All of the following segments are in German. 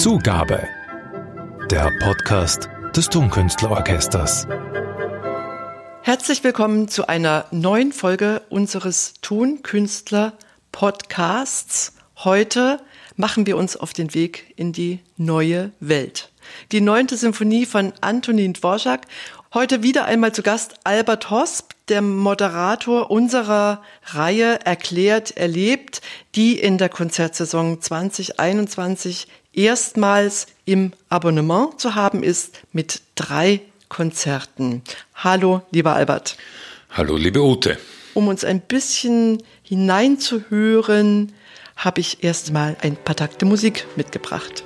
Zugabe. Der Podcast des Tonkünstlerorchesters. Herzlich willkommen zu einer neuen Folge unseres Tonkünstler Podcasts. Heute machen wir uns auf den Weg in die neue Welt. Die neunte Symphonie von Antonin Dvorak. Heute wieder einmal zu Gast Albert Hosp, der Moderator unserer Reihe Erklärt, Erlebt, die in der Konzertsaison 2021 erstmals im Abonnement zu haben ist mit drei Konzerten. Hallo, lieber Albert. Hallo, liebe Ute. Um uns ein bisschen hineinzuhören, habe ich erstmal ein paar Takte Musik mitgebracht.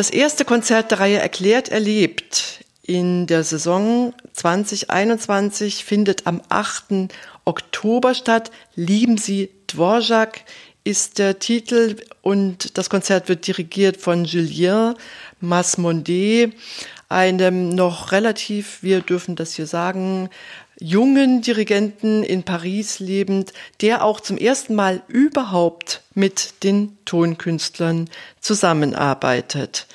Das erste Konzert der Reihe Erklärt erlebt in der Saison 2021 findet am 8. Oktober statt. Lieben Sie Dvorak ist der Titel und das Konzert wird dirigiert von Julien Masmondet, einem noch relativ, wir dürfen das hier sagen, jungen Dirigenten in Paris lebend, der auch zum ersten Mal überhaupt mit den Tonkünstlern zusammenarbeitet.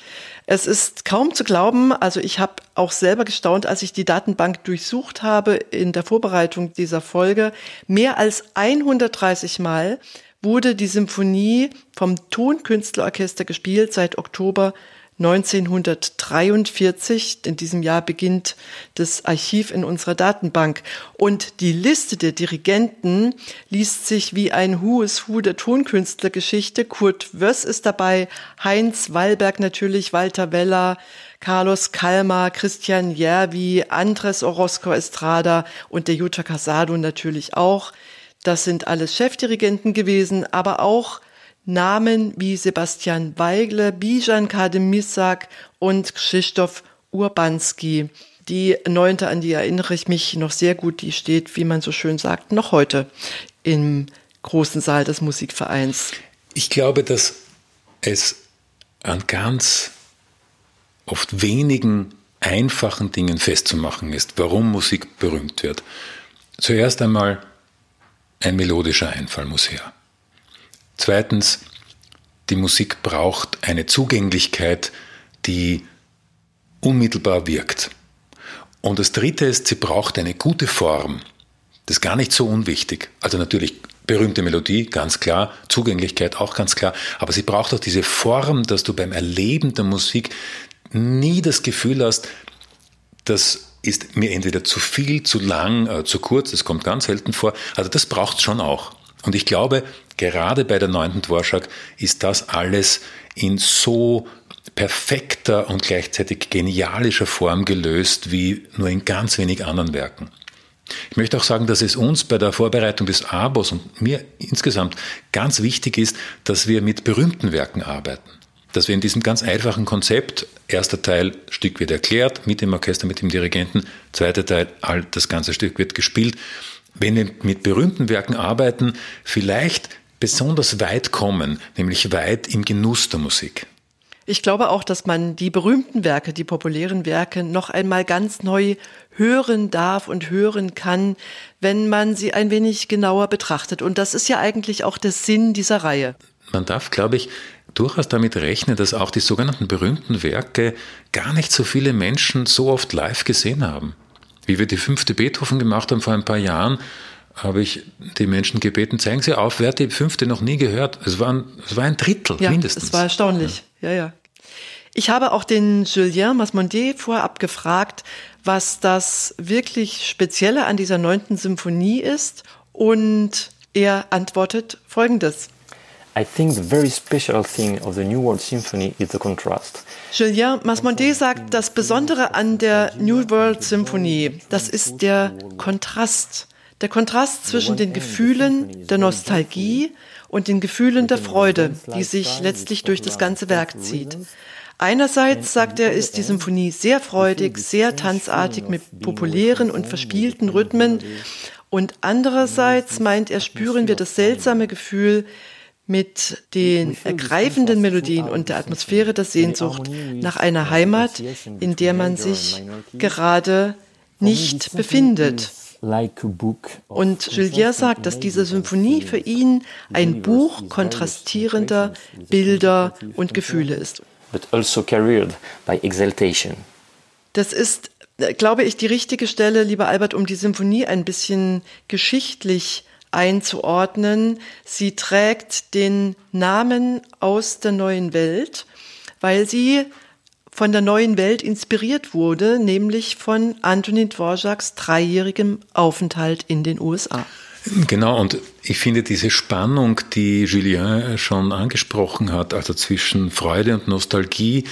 Es ist kaum zu glauben, also ich habe auch selber gestaunt, als ich die Datenbank durchsucht habe in der Vorbereitung dieser Folge. Mehr als 130 Mal wurde die Symphonie vom Tonkünstlerorchester gespielt seit Oktober 1943. In diesem Jahr beginnt das Archiv in unserer Datenbank. Und die Liste der Dirigenten liest sich wie ein Who is Who der Tonkünstlergeschichte. Kurt Wöss ist dabei, Heinz Wallberg natürlich, Walter Weller, Carlos Kalmar, Christian Järvi, Andres Orozco Estrada und der Jutta Casado natürlich auch. Das sind alles Chefdirigenten gewesen, aber auch Namen wie Sebastian Weigle, Bijan Kademisak und Krzysztof Urbanski. Die neunte, an die erinnere ich mich noch sehr gut, die steht, wie man so schön sagt, noch heute im großen Saal des Musikvereins. Ich glaube, dass es an ganz oft wenigen einfachen Dingen festzumachen ist, warum Musik berühmt wird. Zuerst einmal ein melodischer Einfall muss her. Zweitens, die Musik braucht eine Zugänglichkeit, die unmittelbar wirkt. Und das Dritte ist, sie braucht eine gute Form. Das ist gar nicht so unwichtig. Also natürlich berühmte Melodie, ganz klar, Zugänglichkeit auch ganz klar, aber sie braucht auch diese Form, dass du beim Erleben der Musik nie das Gefühl hast, das ist mir entweder zu viel, zu lang, äh, zu kurz, das kommt ganz selten vor. Also das braucht es schon auch. Und ich glaube, gerade bei der neunten Dvorak ist das alles in so perfekter und gleichzeitig genialischer Form gelöst wie nur in ganz wenig anderen Werken. Ich möchte auch sagen, dass es uns bei der Vorbereitung des Abos und mir insgesamt ganz wichtig ist, dass wir mit berühmten Werken arbeiten. Dass wir in diesem ganz einfachen Konzept, erster Teil, Stück wird erklärt, mit dem Orchester, mit dem Dirigenten, zweiter Teil, das ganze Stück wird gespielt, wenn wir mit berühmten Werken arbeiten, vielleicht besonders weit kommen, nämlich weit im Genuss der Musik. Ich glaube auch, dass man die berühmten Werke, die populären Werke noch einmal ganz neu hören darf und hören kann, wenn man sie ein wenig genauer betrachtet. Und das ist ja eigentlich auch der Sinn dieser Reihe. Man darf, glaube ich, durchaus damit rechnen, dass auch die sogenannten berühmten Werke gar nicht so viele Menschen so oft live gesehen haben wie wir die fünfte Beethoven gemacht haben vor ein paar Jahren, habe ich die Menschen gebeten, zeigen Sie auf, wer hat die fünfte noch nie gehört? Es war ein, es war ein Drittel ja, mindestens. Es war erstaunlich. Ja, ja. ja. Ich habe auch den Julien Masmondet vorab gefragt, was das wirklich Spezielle an dieser neunten Symphonie ist. Und er antwortet Folgendes. I think the very special thing of the New World Symphony is the contrast. Julien Masmondet sagt, das Besondere an der New World Symphonie, das ist der Kontrast. Der Kontrast zwischen den Gefühlen der Nostalgie und den Gefühlen der Freude, die sich letztlich durch das ganze Werk zieht. Einerseits, sagt er, ist die Symphonie sehr freudig, sehr tanzartig mit populären und verspielten Rhythmen. Und andererseits, meint er, spüren wir das seltsame Gefühl, mit den ergreifenden Melodien und der Atmosphäre der Sehnsucht nach einer Heimat, in der man sich gerade nicht befindet. Und Julien sagt, dass diese Symphonie für ihn ein Buch kontrastierender Bilder und Gefühle ist. Also das ist, glaube ich, die richtige Stelle, lieber Albert, um die Symphonie ein bisschen geschichtlich einzuordnen. Sie trägt den Namen aus der neuen Welt, weil sie von der neuen Welt inspiriert wurde, nämlich von Antonin Dvorak's dreijährigem Aufenthalt in den USA. Genau, und ich finde diese Spannung, die Julien schon angesprochen hat, also zwischen Freude und Nostalgie,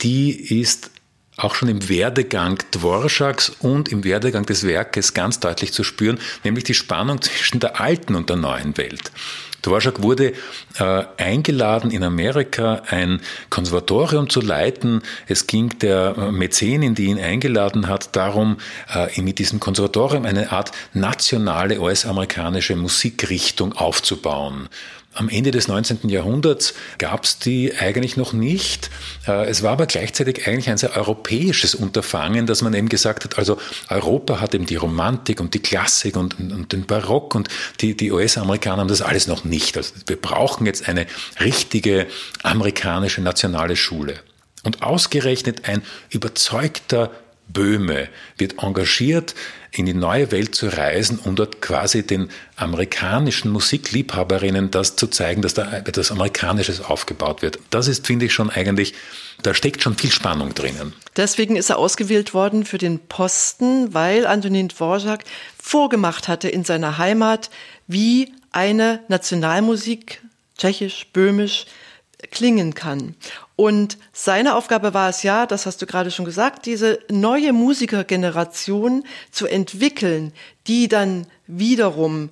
die ist auch schon im Werdegang Dvoraks und im Werdegang des Werkes ganz deutlich zu spüren, nämlich die Spannung zwischen der alten und der neuen Welt. Dvorak wurde äh, eingeladen, in Amerika ein Konservatorium zu leiten. Es ging der äh, Mäzenin, die ihn eingeladen hat, darum, äh, mit diesem Konservatorium eine Art nationale US-amerikanische Musikrichtung aufzubauen. Am Ende des 19. Jahrhunderts gab es die eigentlich noch nicht. Äh, es war aber gleichzeitig eigentlich ein sehr europäisches Unterfangen, dass man eben gesagt hat, also Europa hat eben die Romantik und die Klassik und, und den Barock und die, die US-Amerikaner haben das alles noch nicht. Also wir brauchen jetzt eine richtige amerikanische nationale Schule. Und ausgerechnet ein überzeugter Böhme wird engagiert, in die neue Welt zu reisen, um dort quasi den amerikanischen Musikliebhaberinnen das zu zeigen, dass da etwas Amerikanisches aufgebaut wird. Das ist, finde ich, schon eigentlich, da steckt schon viel Spannung drinnen. Deswegen ist er ausgewählt worden für den Posten, weil Antonin Dvorak vorgemacht hatte in seiner Heimat, wie eine Nationalmusik, tschechisch, böhmisch, klingen kann. Und seine Aufgabe war es ja, das hast du gerade schon gesagt, diese neue Musikergeneration zu entwickeln, die dann wiederum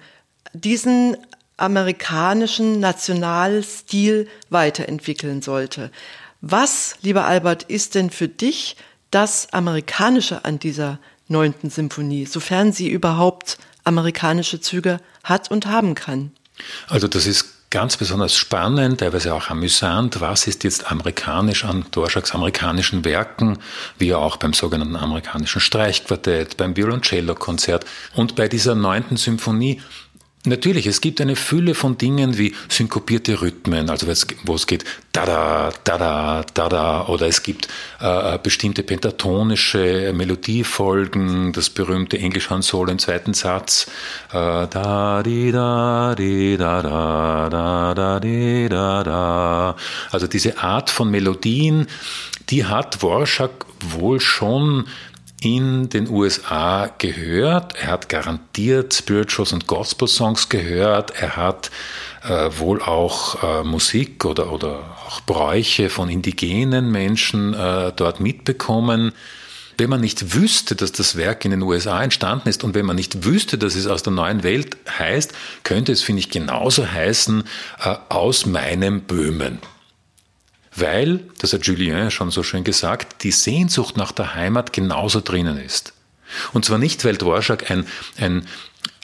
diesen amerikanischen Nationalstil weiterentwickeln sollte. Was, lieber Albert, ist denn für dich das Amerikanische an dieser neunten Symphonie, sofern sie überhaupt amerikanische Züge hat und haben kann? Also das ist ganz besonders spannend, teilweise auch amüsant, was ist jetzt amerikanisch an Dorschaks amerikanischen Werken, wie auch beim sogenannten amerikanischen Streichquartett, beim Violoncello-Konzert. Und bei dieser neunten Symphonie Natürlich, es gibt eine Fülle von Dingen wie synkopierte Rhythmen, also wo es geht da-da, da-da, da-da, oder es gibt äh, bestimmte pentatonische Melodiefolgen, das berühmte Englisch Han im zweiten Satz, äh, da di da di da da da da di da da. Also diese Art von Melodien, die hat Worschak wohl schon in den USA gehört. Er hat garantiert Spirituals und Gospel Songs gehört. Er hat äh, wohl auch äh, Musik oder, oder auch Bräuche von indigenen Menschen äh, dort mitbekommen. Wenn man nicht wüsste, dass das Werk in den USA entstanden ist und wenn man nicht wüsste, dass es aus der neuen Welt heißt, könnte es, finde ich, genauso heißen, äh, aus meinem Böhmen weil, das hat Julien schon so schön gesagt, die Sehnsucht nach der Heimat genauso drinnen ist. Und zwar nicht, weil Dvorak ein, ein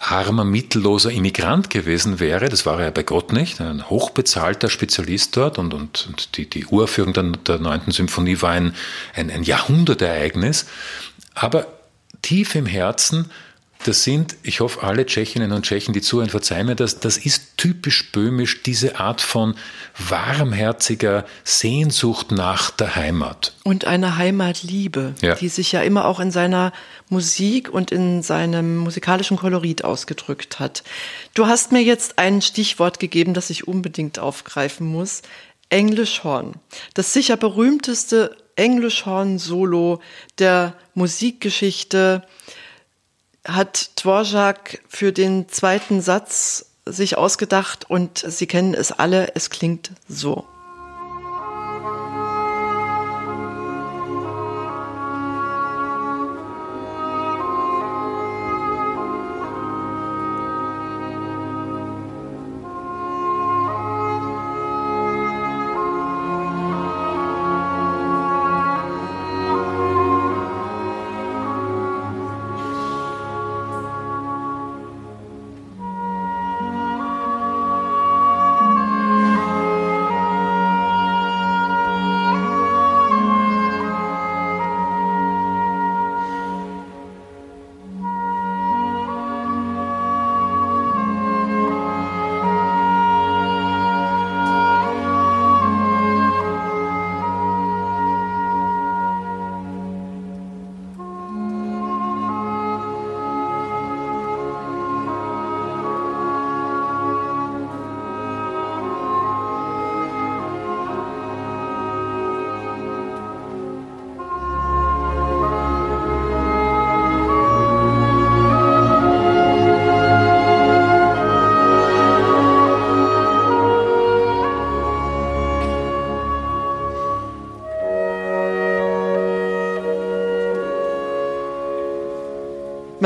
armer, mittelloser Immigrant gewesen wäre, das war er ja bei Gott nicht, ein hochbezahlter Spezialist dort und, und, und die, die Uraufführung der, der 9. Symphonie war ein, ein, ein Jahrhundertereignis, aber tief im Herzen Das sind, ich hoffe, alle Tschechinnen und Tschechen, die zuhören, verzeihen mir das, das ist typisch böhmisch, diese Art von warmherziger Sehnsucht nach der Heimat. Und eine Heimatliebe, Ja. die sich ja immer auch in seiner Musik und in seinem musikalischen Kolorit ausgedrückt hat. Du hast mir jetzt ein Stichwort gegeben, das ich unbedingt aufgreifen muss. Englischhorn. Das sicher berühmteste Englischhorn-Solo der Musikgeschichte hat Dvorak für den zweiten Satz sich ausgedacht und Sie kennen es alle, es klingt so.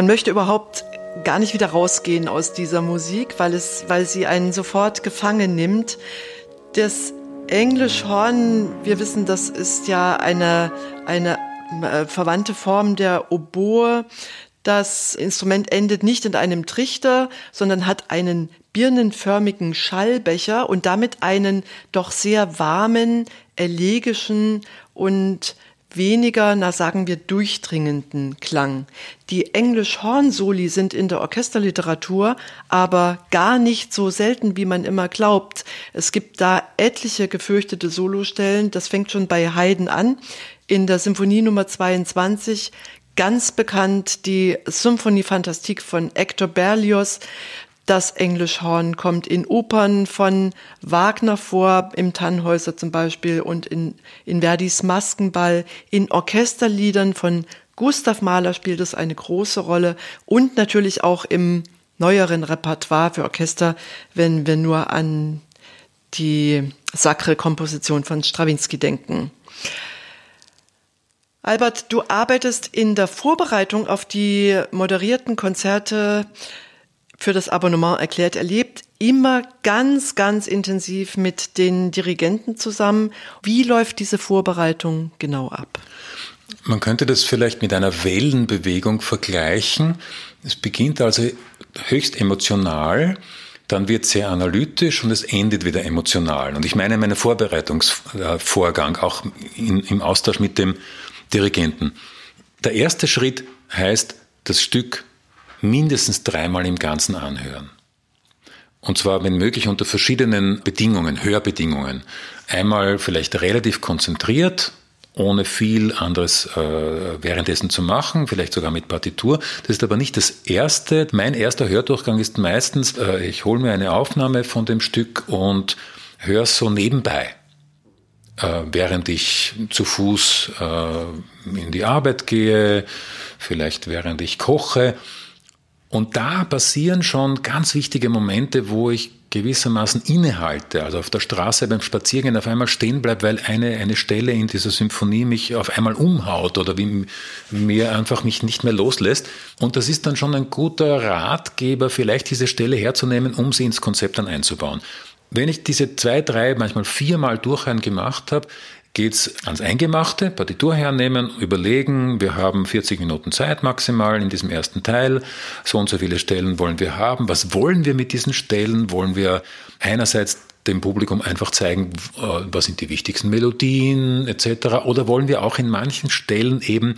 Man möchte überhaupt gar nicht wieder rausgehen aus dieser Musik, weil es, weil sie einen sofort gefangen nimmt. Das Englischhorn, wir wissen, das ist ja eine, eine äh, verwandte Form der Oboe. Das Instrument endet nicht in einem Trichter, sondern hat einen birnenförmigen Schallbecher und damit einen doch sehr warmen, elegischen und weniger, na sagen wir, durchdringenden Klang. Die Englisch-Horn-Soli sind in der Orchesterliteratur aber gar nicht so selten, wie man immer glaubt. Es gibt da etliche gefürchtete Solostellen. Das fängt schon bei Haydn an. In der Symphonie Nummer 22 ganz bekannt die Symphonie Fantastique von Hector Berlioz. Das Englischhorn kommt in Opern von Wagner vor, im Tannhäuser zum Beispiel und in, in Verdis Maskenball, in Orchesterliedern von Gustav Mahler spielt es eine große Rolle und natürlich auch im neueren Repertoire für Orchester, wenn wir nur an die Sacre Komposition von Stravinsky denken. Albert, du arbeitest in der Vorbereitung auf die moderierten Konzerte für das Abonnement erklärt erlebt, immer ganz, ganz intensiv mit den Dirigenten zusammen. Wie läuft diese Vorbereitung genau ab? Man könnte das vielleicht mit einer Wellenbewegung vergleichen. Es beginnt also höchst emotional, dann wird sehr analytisch und es endet wieder emotional. Und ich meine meinen Vorbereitungsvorgang, auch in, im Austausch mit dem Dirigenten. Der erste Schritt heißt, das Stück mindestens dreimal im Ganzen anhören. Und zwar, wenn möglich, unter verschiedenen Bedingungen, Hörbedingungen. Einmal vielleicht relativ konzentriert, ohne viel anderes äh, währenddessen zu machen, vielleicht sogar mit Partitur. Das ist aber nicht das erste. Mein erster Hördurchgang ist meistens, äh, ich hole mir eine Aufnahme von dem Stück und höre so nebenbei, äh, während ich zu Fuß äh, in die Arbeit gehe, vielleicht während ich koche. Und da passieren schon ganz wichtige Momente, wo ich gewissermaßen innehalte, also auf der Straße beim Spaziergehen auf einmal stehen bleibe, weil eine, eine Stelle in dieser Symphonie mich auf einmal umhaut oder wie mir einfach mich nicht mehr loslässt. Und das ist dann schon ein guter Ratgeber, vielleicht diese Stelle herzunehmen, um sie ins Konzept dann einzubauen. Wenn ich diese zwei, drei, manchmal viermal Durchhören gemacht habe, geht's ans Eingemachte, Partitur hernehmen, überlegen, wir haben 40 Minuten Zeit maximal in diesem ersten Teil, so und so viele Stellen wollen wir haben, was wollen wir mit diesen Stellen, wollen wir einerseits dem Publikum einfach zeigen, was sind die wichtigsten Melodien etc. Oder wollen wir auch in manchen Stellen eben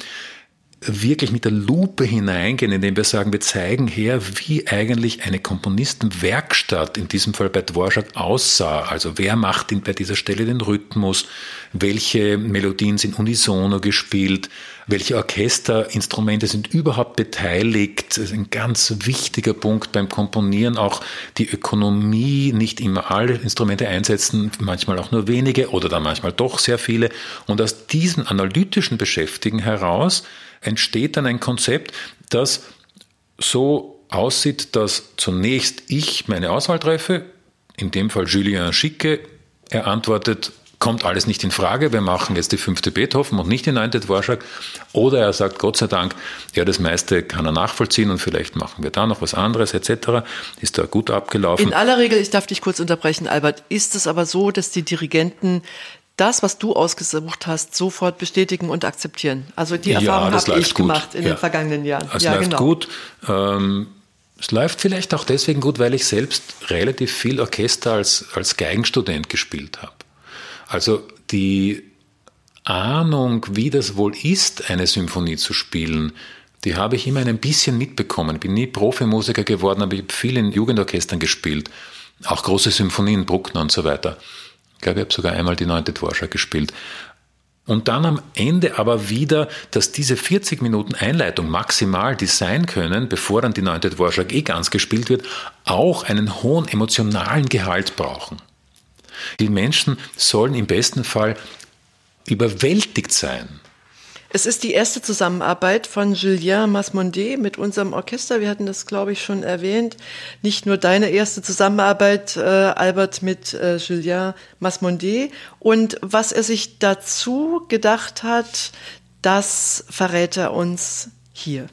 wirklich mit der Lupe hineingehen, indem wir sagen, wir zeigen her, wie eigentlich eine Komponistenwerkstatt, in diesem Fall bei Dvorak, aussah. Also wer macht bei dieser Stelle den Rhythmus, welche Melodien sind unisono gespielt, welche Orchesterinstrumente sind überhaupt beteiligt. Das ist ein ganz wichtiger Punkt beim Komponieren, auch die Ökonomie, nicht immer alle Instrumente einsetzen, manchmal auch nur wenige oder dann manchmal doch sehr viele. Und aus diesem analytischen Beschäftigen heraus entsteht dann ein Konzept, das so aussieht, dass zunächst ich meine Auswahl treffe, in dem Fall Julien schicke, er antwortet, kommt alles nicht in Frage, wir machen jetzt die fünfte Beethoven und nicht die neunte Dvorak. Oder er sagt, Gott sei Dank, ja, das meiste kann er nachvollziehen und vielleicht machen wir da noch was anderes etc. Ist da gut abgelaufen. In aller Regel, ich darf dich kurz unterbrechen, Albert, ist es aber so, dass die Dirigenten das, was du ausgesucht hast, sofort bestätigen und akzeptieren. Also die Erfahrung ja, habe ich gut. gemacht in ja. den vergangenen Jahren. Es ja, läuft genau. gut. Ähm, es läuft vielleicht auch deswegen gut, weil ich selbst relativ viel Orchester als, als Geigenstudent gespielt habe. Also die Ahnung, wie das wohl ist, eine Symphonie zu spielen, die habe ich immer ein bisschen mitbekommen. Ich bin nie Profimusiker geworden, aber ich habe viel in Jugendorchestern gespielt. Auch große Symphonien, Bruckner und so weiter. Ich glaube, ich habe sogar einmal die neunte Dvorak gespielt. Und dann am Ende aber wieder, dass diese 40 Minuten Einleitung maximal, die sein können, bevor dann die neunte Dvorak eh ganz gespielt wird, auch einen hohen emotionalen Gehalt brauchen. Die Menschen sollen im besten Fall überwältigt sein. Es ist die erste Zusammenarbeit von Julien Masmondet mit unserem Orchester. Wir hatten das, glaube ich, schon erwähnt. Nicht nur deine erste Zusammenarbeit, äh, Albert, mit äh, Julien Masmondet. Und was er sich dazu gedacht hat, das verrät er uns hier.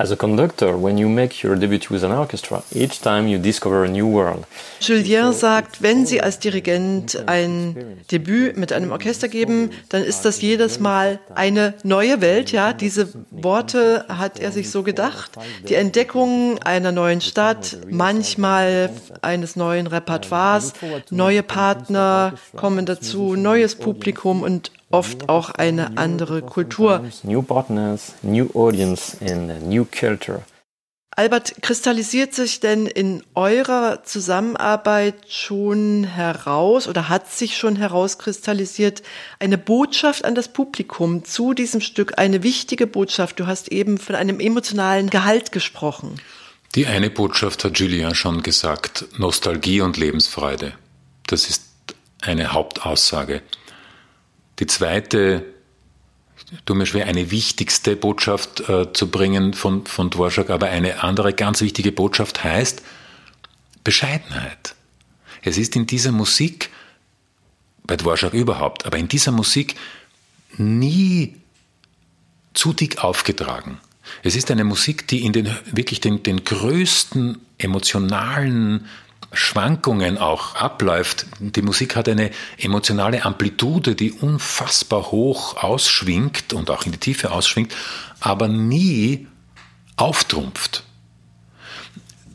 As a conductor, when you make your debut with an orchestra, each time you discover a new world. Julien sagt, wenn Sie als Dirigent ein Debüt mit einem Orchester geben, dann ist das jedes Mal eine neue Welt. Ja, diese Worte hat er sich so gedacht. Die Entdeckung einer neuen Stadt, manchmal eines neuen Repertoires, neue Partner kommen dazu, neues Publikum und oft auch eine andere Kultur. New partners, new audience and new culture. Albert, kristallisiert sich denn in eurer Zusammenarbeit schon heraus oder hat sich schon herauskristallisiert eine Botschaft an das Publikum zu diesem Stück, eine wichtige Botschaft? Du hast eben von einem emotionalen Gehalt gesprochen. Die eine Botschaft hat Julien schon gesagt, Nostalgie und Lebensfreude. Das ist eine Hauptaussage. Die zweite, tut mir schwer, eine wichtigste Botschaft äh, zu bringen von, von Dvorak, aber eine andere ganz wichtige Botschaft heißt Bescheidenheit. Es ist in dieser Musik, bei Dvorak überhaupt, aber in dieser Musik nie zu dick aufgetragen. Es ist eine Musik, die in den wirklich den, den größten emotionalen Schwankungen auch abläuft. Die Musik hat eine emotionale Amplitude, die unfassbar hoch ausschwingt und auch in die Tiefe ausschwingt, aber nie auftrumpft.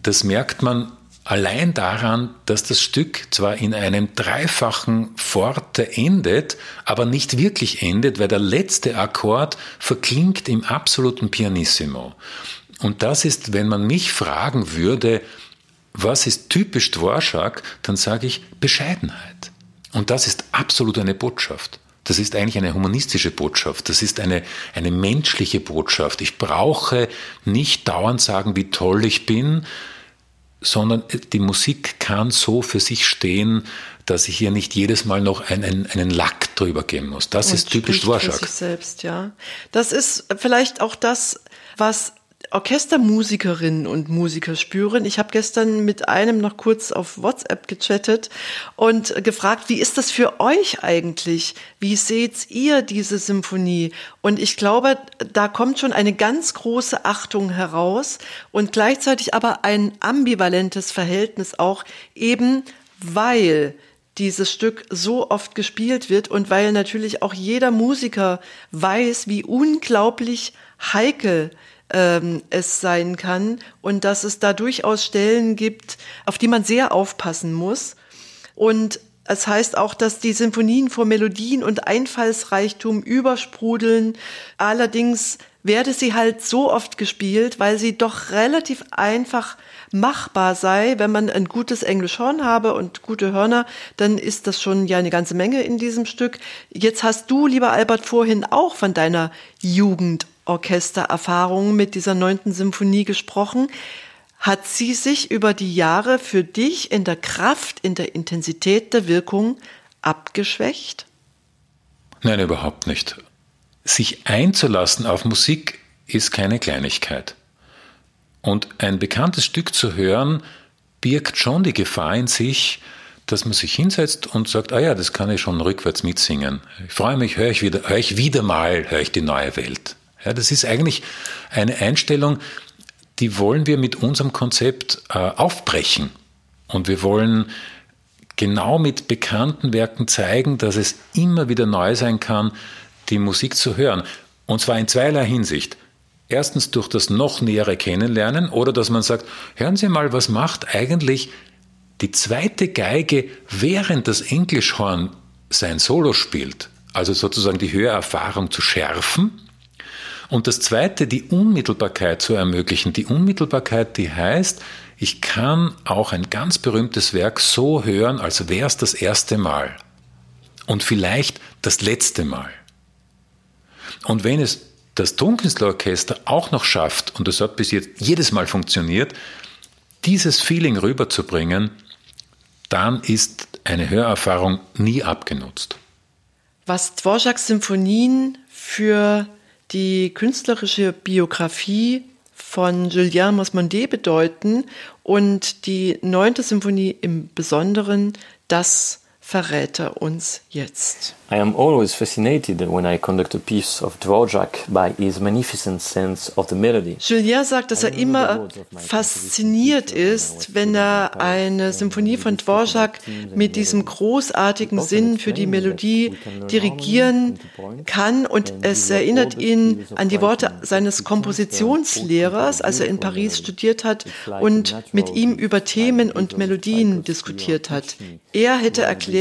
Das merkt man allein daran, dass das Stück zwar in einem dreifachen Forte endet, aber nicht wirklich endet, weil der letzte Akkord verklingt im absoluten Pianissimo. Und das ist, wenn man mich fragen würde, was ist typisch Dvorak, dann sage ich Bescheidenheit. Und das ist absolut eine Botschaft. Das ist eigentlich eine humanistische Botschaft. Das ist eine, eine menschliche Botschaft. Ich brauche nicht dauernd sagen, wie toll ich bin, sondern die Musik kann so für sich stehen, dass ich hier nicht jedes Mal noch einen, einen Lack drüber geben muss. Das Und ist typisch Dvorak. selbst, ja. Das ist vielleicht auch das, was Orchestermusikerinnen und Musiker spüren. Ich habe gestern mit einem noch kurz auf WhatsApp gechattet und gefragt, wie ist das für euch eigentlich? Wie seht ihr diese Symphonie? Und ich glaube, da kommt schon eine ganz große Achtung heraus und gleichzeitig aber ein ambivalentes Verhältnis auch eben, weil dieses Stück so oft gespielt wird und weil natürlich auch jeder Musiker weiß, wie unglaublich heikel ähm, es sein kann und dass es da durchaus Stellen gibt, auf die man sehr aufpassen muss. Und es heißt auch, dass die Sinfonien vor Melodien und Einfallsreichtum übersprudeln. Allerdings werde sie halt so oft gespielt, weil sie doch relativ einfach machbar sei. Wenn man ein gutes Englischhorn habe und gute Hörner, dann ist das schon ja eine ganze Menge in diesem Stück. Jetzt hast du, lieber Albert, vorhin auch von deiner Jugendorchestererfahrung mit dieser neunten Symphonie gesprochen. Hat sie sich über die Jahre für dich in der Kraft, in der Intensität der Wirkung abgeschwächt? Nein, überhaupt nicht. Sich einzulassen auf Musik ist keine Kleinigkeit. Und ein bekanntes Stück zu hören, birgt schon die Gefahr in sich, dass man sich hinsetzt und sagt, ah ja, das kann ich schon rückwärts mitsingen. Ich freue mich, höre ich wieder, höre ich wieder mal, höre ich die neue Welt. Ja, das ist eigentlich eine Einstellung, die wollen wir mit unserem Konzept äh, aufbrechen. Und wir wollen genau mit bekannten Werken zeigen, dass es immer wieder neu sein kann, die Musik zu hören. Und zwar in zweierlei Hinsicht. Erstens durch das noch nähere Kennenlernen oder dass man sagt, hören Sie mal, was macht eigentlich die zweite Geige, während das Englischhorn sein Solo spielt. Also sozusagen die Hörerfahrung zu schärfen. Und das zweite, die Unmittelbarkeit zu ermöglichen. Die Unmittelbarkeit, die heißt, ich kann auch ein ganz berühmtes Werk so hören, als wäre es das erste Mal. Und vielleicht das letzte Mal. Und wenn es das Tonkünstlerorchester auch noch schafft, und das hat bis jetzt jedes Mal funktioniert, dieses Feeling rüberzubringen, dann ist eine Hörerfahrung nie abgenutzt. Was Dvorak's Symphonien für die künstlerische Biografie von Julien Mosmondet bedeuten und die neunte Symphonie im Besonderen, das verrät er uns jetzt. I am always fascinated when I conduct a piece of Dvorak by his magnificent sense of the melody. Julien sagt, dass er immer fasziniert ist, wenn er eine Symphonie von Dvorak mit diesem großartigen Sinn für die Melodie dirigieren kann und es erinnert ihn an die Worte seines Kompositionslehrers, als er in Paris studiert hat und mit ihm über Themen und Melodien diskutiert hat. Er hätte erklärt,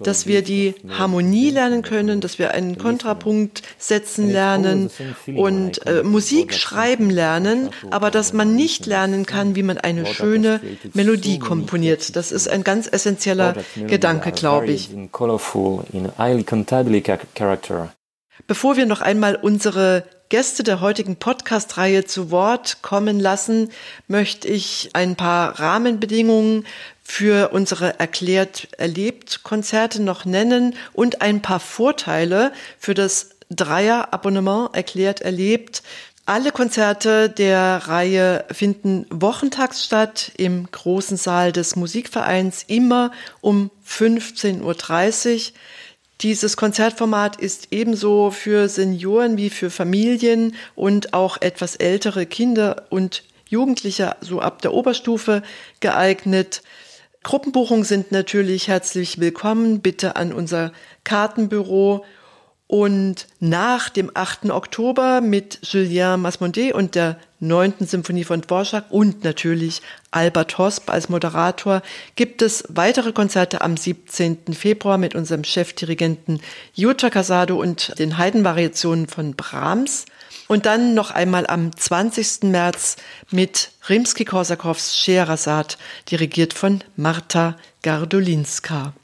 dass wir die Harmonie Harmonie lernen können, dass wir einen Kontrapunkt setzen lernen und äh, Musik schreiben lernen, aber dass man nicht lernen kann, wie man eine schöne Melodie komponiert. Das ist ein ganz essentieller Gedanke, glaube ich. Bevor wir noch einmal unsere Gäste der heutigen Podcast-Reihe zu Wort kommen lassen, möchte ich ein paar Rahmenbedingungen für unsere erklärt erlebt Konzerte noch nennen und ein paar Vorteile für das Dreier-Abonnement erklärt erlebt. Alle Konzerte der Reihe finden wochentags statt im großen Saal des Musikvereins immer um 15.30 Uhr. Dieses Konzertformat ist ebenso für Senioren wie für Familien und auch etwas ältere Kinder und Jugendliche, so ab der Oberstufe geeignet. Gruppenbuchungen sind natürlich herzlich willkommen. Bitte an unser Kartenbüro. Und nach dem 8. Oktober mit Julien Masmondet und der 9. Symphonie von Dvorak und natürlich Albert Hosp als Moderator gibt es weitere Konzerte am 17. Februar mit unserem Chefdirigenten Jutta Casado und den Heidenvariationen von Brahms. Und dann noch einmal am 20. März mit Rimsky-Korsakows Scheherazade, dirigiert von Marta Gardolinska.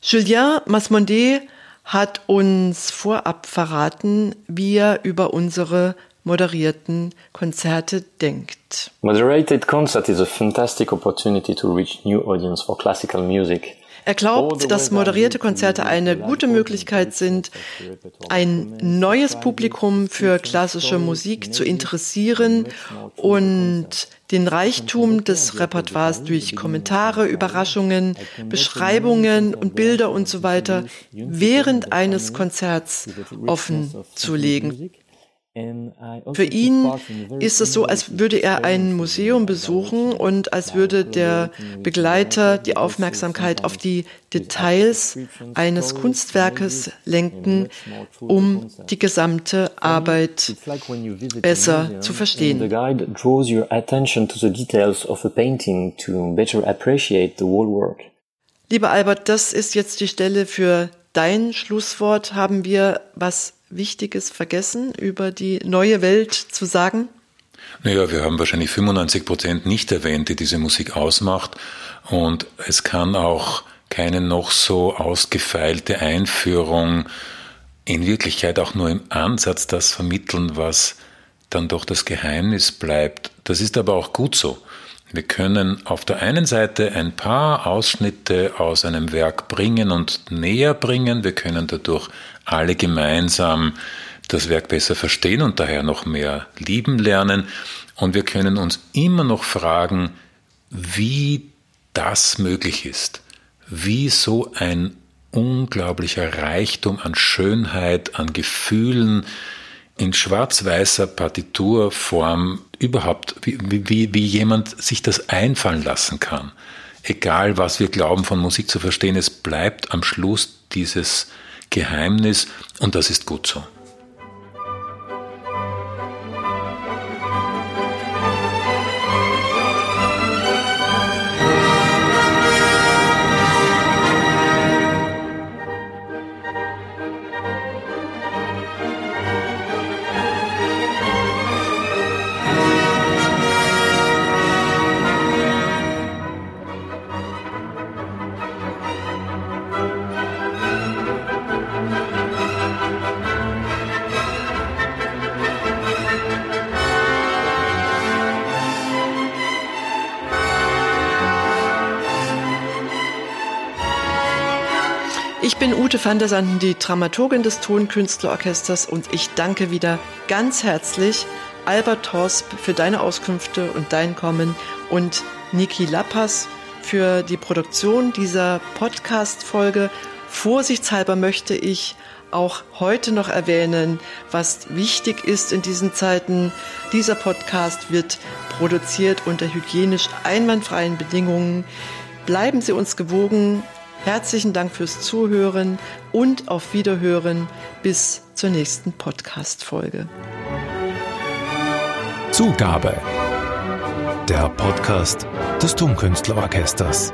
Julien Masmondet hat uns vorab verraten, wie er über unsere moderierten Konzerte denkt. Moderated concert is a fantastic opportunity to reach new audience for classical music. Er glaubt, dass moderierte Konzerte eine gute Möglichkeit sind, ein neues Publikum für klassische Musik zu interessieren und den Reichtum des Repertoires durch Kommentare, Überraschungen, Beschreibungen und Bilder und so weiter während eines Konzerts offen zu legen. Also Für ihn ist es so, als würde er ein Museum besuchen und als würde der Begleiter die Aufmerksamkeit auf die Details eines Kunstwerkes lenken, um die gesamte Arbeit besser zu verstehen. Lieber Albert, das ist jetzt die Stelle für dein Schlusswort. Haben wir was Wichtiges vergessen, über die neue Welt zu sagen? Naja, wir haben wahrscheinlich 95 Prozent nicht erwähnt, die diese Musik ausmacht. Und es kann auch keine noch so ausgefeilte Einführung in Wirklichkeit auch nur im Ansatz das vermitteln, was dann doch das Geheimnis bleibt. Das ist aber auch gut so. Wir können auf der einen Seite ein paar Ausschnitte aus einem Werk bringen und näher bringen. Wir können dadurch alle gemeinsam das Werk besser verstehen und daher noch mehr lieben lernen. Und wir können uns immer noch fragen, wie das möglich ist, wie so ein unglaublicher Reichtum an Schönheit, an Gefühlen, in schwarz-weißer Partiturform überhaupt, wie, wie, wie jemand sich das einfallen lassen kann. Egal, was wir glauben von Musik zu verstehen, es bleibt am Schluss dieses Geheimnis und das ist gut so. Ich bin Ute van der Sanden, die Dramaturgin des Tonkünstlerorchesters und ich danke wieder ganz herzlich Albert Horsp für deine Auskünfte und dein Kommen und Niki Lappas für die Produktion dieser Podcast-Folge. Vorsichtshalber möchte ich auch heute noch erwähnen, was wichtig ist in diesen Zeiten. Dieser Podcast wird produziert unter hygienisch einwandfreien Bedingungen. Bleiben Sie uns gewogen. Herzlichen Dank fürs Zuhören und auf Wiederhören bis zur nächsten Podcast-Folge. Zugabe. Der Podcast des Tonkünstlerorchesters.